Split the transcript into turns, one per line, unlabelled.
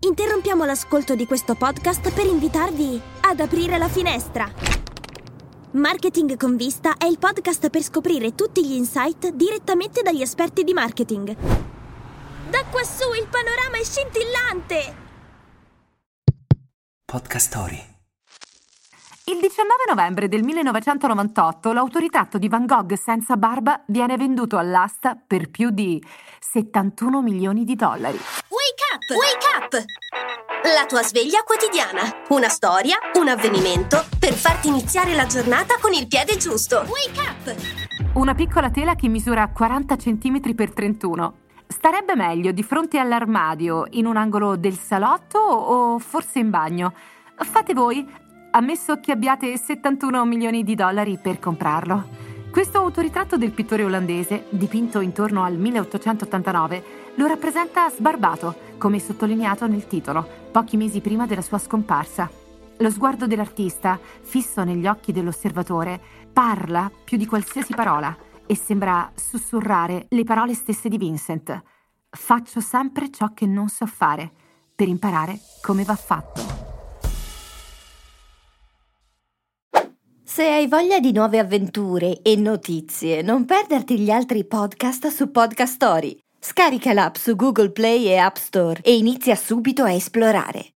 Interrompiamo l'ascolto di questo podcast per invitarvi ad aprire la finestra. Marketing con vista è il podcast per scoprire tutti gli insight direttamente dagli esperti di marketing. Da quassù il panorama è scintillante!
Podcast Story.
Il 19 novembre del 1998 l'autoritratto di Van Gogh senza barba viene venduto all'asta per più di 71 milioni di dollari.
Up! Wake up! La tua sveglia quotidiana. Una storia, un avvenimento per farti iniziare la giornata con il piede giusto. Wake up!
Una piccola tela che misura 40 cm x 31. Starebbe meglio di fronte all'armadio, in un angolo del salotto o forse in bagno. Fate voi, ammesso che abbiate 71 milioni di dollari per comprarlo. Questo autoritratto del pittore olandese, dipinto intorno al 1889, lo rappresenta sbarbato, come sottolineato nel titolo, pochi mesi prima della sua scomparsa. Lo sguardo dell'artista, fisso negli occhi dell'osservatore, parla più di qualsiasi parola e sembra sussurrare le parole stesse di Vincent. Faccio sempre ciò che non so fare, per imparare come va fatto.
Se hai voglia di nuove avventure e notizie, non perderti gli altri podcast su Podcast Story. Scarica l'app su Google Play e App Store e inizia subito a esplorare.